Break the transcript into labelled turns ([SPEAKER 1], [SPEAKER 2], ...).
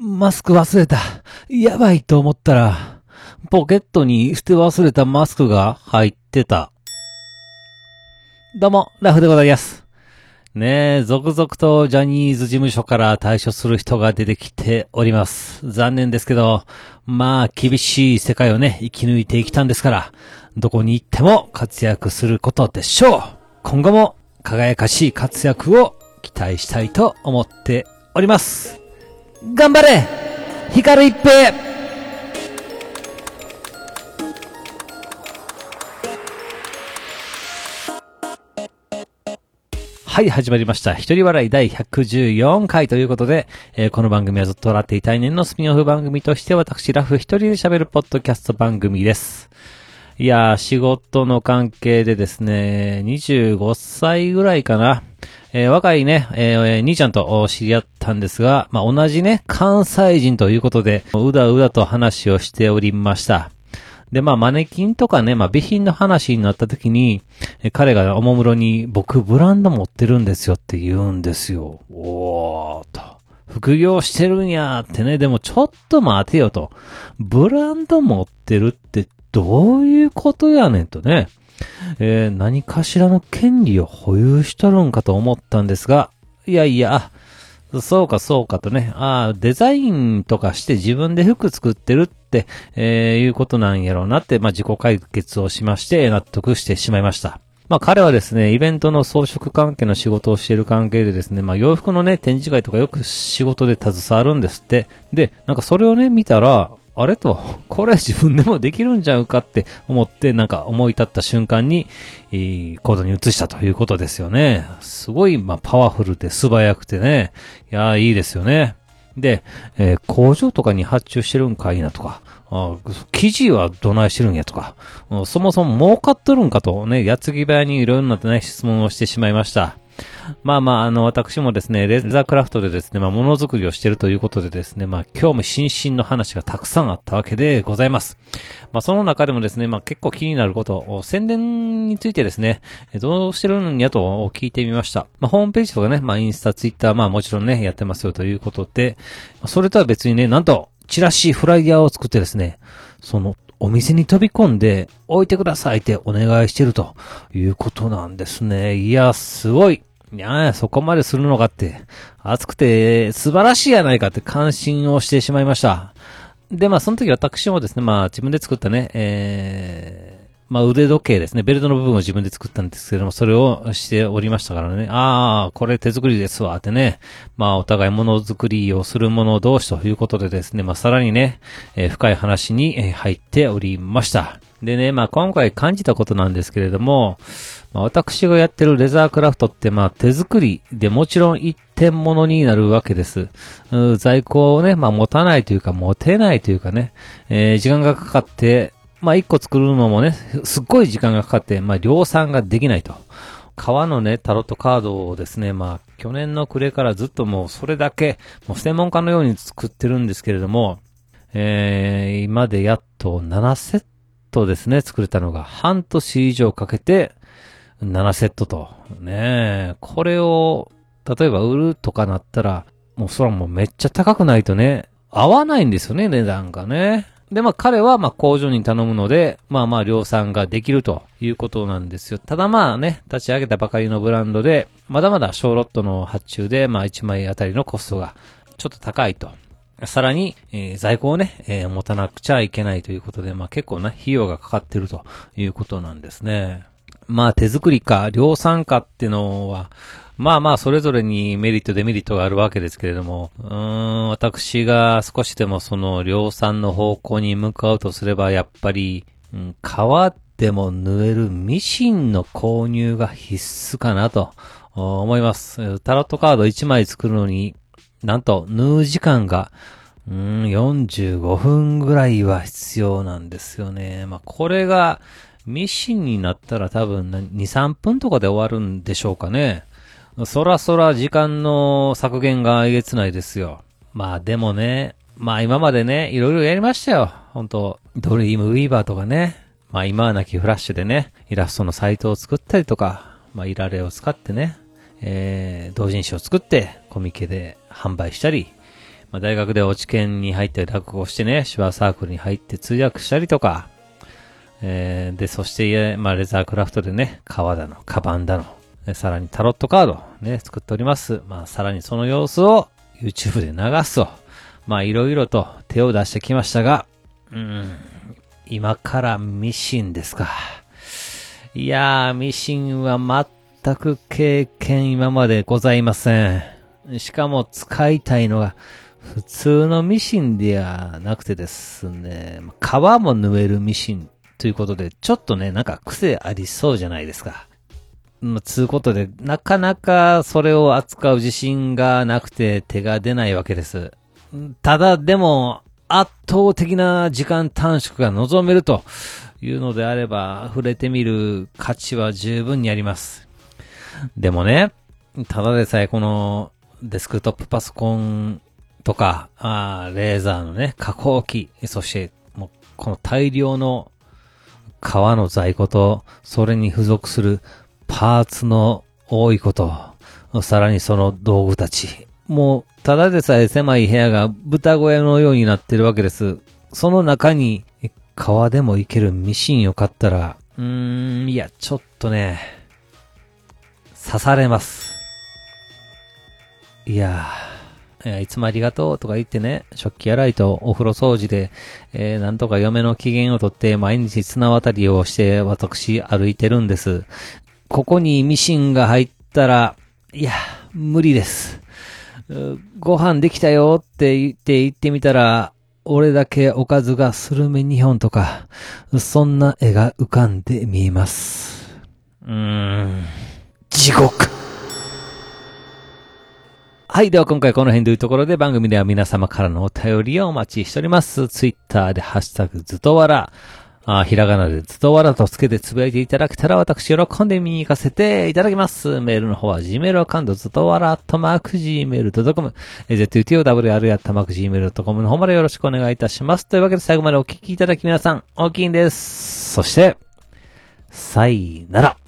[SPEAKER 1] マスク忘れた。やばいと思ったら、ポケットに捨て忘れたマスクが入ってた。どうも、ラフでございます。ねえ、続々とジャニーズ事務所から退所する人が出てきております。残念ですけど、まあ、厳しい世界をね、生き抜いてきたんですから、どこに行っても活躍することでしょう。今後も輝かしい活躍を期待したいと思っております。頑張れ光一平はい、始まりました。一人笑い第114回ということで、えーこの番組はずっと笑っていたい年のスピンオフ番組として私、ラフ一人で喋るポッドキャスト番組です。いやー、仕事の関係でですね、25歳ぐらいかな。えー若いね、えー兄ちゃんと知り合ったんですが、まあ、同じね、関西人ということで、うだうだと話をしておりました。で、まあ、マネキンとかね、まあ、備品の話になった時に、え彼がおもむろに、僕、ブランド持ってるんですよって言うんですよ。おーと。副業してるんやーってね、でもちょっと待てよと。ブランド持ってるってどういうことやねんとね。えー何かしらの権利を保有しとるんかと思ったんですが、いやいや、そうかそうかとね、ああ、デザインとかして自分で服作ってるって、えーいうことなんやろうなって、まあ、自己解決をしまして納得してしまいました。まあ彼はですね、イベントの装飾関係の仕事をしている関係でですね、まあ洋服のね、展示会とかよく仕事で携わるんですって。で、なんかそれをね、見たら、あれと、これ自分でもできるんちゃうかって思って、なんか思い立った瞬間に、えー行動に移したということですよね。すごい、まあパワフルで素早くてね。いや、いいですよね。で、えー工場とかに発注してるんかいいなとか、あ記事はどないしてるんやとか、そもそも儲かっとるんかとね、矢継ぎ早にいろんなね、質問をしてしまいました。まあまあ、あの、私もですね、レザークラフトでですね、まあ、ものづくりをしているということでですね、まあ、興味津々の話がたくさんあったわけでございます。まあ、その中でもですね、まあ、結構気になること、宣伝についてですね、どうしてるんやと聞いてみました。まあ、ホームページとかね、まあ、インスタ、ツイッター、まあ、もちろんね、やってますよということで、それとは別にね、なんと、チラシ、フライヤーを作ってですね、その、お店に飛び込んで、置いてくださいってお願いしてるということなんですね。いや、すごい。いや、そこまでするのかって、熱くて素晴らしいやないかって感心をしてしまいました。で、まあ、その時私もですね、まあ、自分で作ったね、えー、まあ、腕時計ですね、ベルトの部分を自分で作ったんですけれども、それをしておりましたからね、ああ、これ手作りですわ、ってね、まあ、お互いものづくりをする者同士ということでですね、まあ、さらにね、えー深い話に入っておりました。でね、まあ、今回感じたことなんですけれども、まあ、私がやってるレザークラフトって、まあ、手作りでもちろん一点物になるわけです。在庫をね、まあ、持たないというか、持てないというかね、えー時間がかかって、まあ、一個作るのもね、すっごい時間がかかって、まあ、量産ができないと。革のね、タロットカードをですね、まあ、去年の暮れからずっともうそれだけ、もう専門家のように作ってるんですけれども、えー、今でやっと7セットですね、作れたのが半年以上かけて、7セットと。ねえ、これを、例えば売るとかなったら、もうそれはもうめっちゃ高くないとね、合わないんですよね、値段がね。で、まあ彼はまあ工場に頼むので、まあまあ量産ができるということなんですよ。ただまあね、立ち上げたばかりのブランドで、まだまだ小ロットの発注で、まあ1枚あたりのコストがちょっと高いと。さらに、えー在庫をね、えー持たなくちゃいけないということで、まあ結構な費用がかかってるということなんですね。まあ手作りか量産かっていうのは、まあまあそれぞれにメリットデメリットがあるわけですけれども、うーん、私が少しでもその量産の方向に向かうとすれば、やっぱり、うん、革でも縫えるミシンの購入が必須かなと思います。タロットカード1枚作るのに、なんと縫う時間が、うん、45分ぐらいは必要なんですよね。まあこれが、ミシンになったら多分2、3分とかで終わるんでしょうかね。そらそら時間の削減がえげつないですよ。まあでもね、まあ今までね、いろいろやりましたよ。本当ドリームウィーバーとかね。まあ今はなきフラッシュでね、イラストのサイトを作ったりとか、まあイラレを使ってね、えー、同人誌を作ってコミケで販売したり、まあ、大学で落ち研に入って落語してね、手話サークルに入って通訳したりとか、えー、で、そして、まあ、レザークラフトでね、革だの、カバンだの、さらにタロットカード、ね、作っております。まあ、さらにその様子を YouTube で流すと。まあ、いろいろと手を出してきましたが、うん、今からミシンですか。いやー、ミシンは全く経験今までございません。しかも使いたいのが、普通のミシンではなくてですね、皮も縫えるミシンということで、ちょっとね、なんか癖ありそうじゃないですか。まあ、つうことで、なかなかそれを扱う自信がなくて手が出ないわけです。ただ、でも、圧倒的な時間短縮が望めるというのであれば、触れてみる価値は十分にあります。でもね、ただでさえこのデスクトップパソコンとか、あレーザーのね、加工機、そして、もうこの大量の革の在庫と、それに付属するパーツの多いこと、さらにその道具たち。もう、ただでさえ狭い部屋が豚小屋のようになってるわけです。その中に、革でもいけるミシンを買ったら、うーん、いや、ちょっとね、刺されます。いやーいつもありがとうとか言ってね、食器洗いとお風呂掃除で、えー、なんとか嫁の機嫌をとって毎日綱渡りをして私歩いてるんです。ここにミシンが入ったら、いや、無理です。ご飯できたよって言って言ってみたら、俺だけおかずがスルメ2本とか、そんな絵が浮かんで見えます。うーん、地獄。はい。では今回この辺というところで番組では皆様からのお便りをお待ちしております。ツイッターでハッシュタグずとわら、あひらがなでずとわらとつけてつぶやいていただけたら私喜んで見に行かせていただきます。メールの方は gmail アカウントずとわらとマーク gmail.com、zutowr やったまく gmail.com の方までよろしくお願いいたします。というわけで最後までお聞きいただき皆さん、大きいんです。そして、さいなら。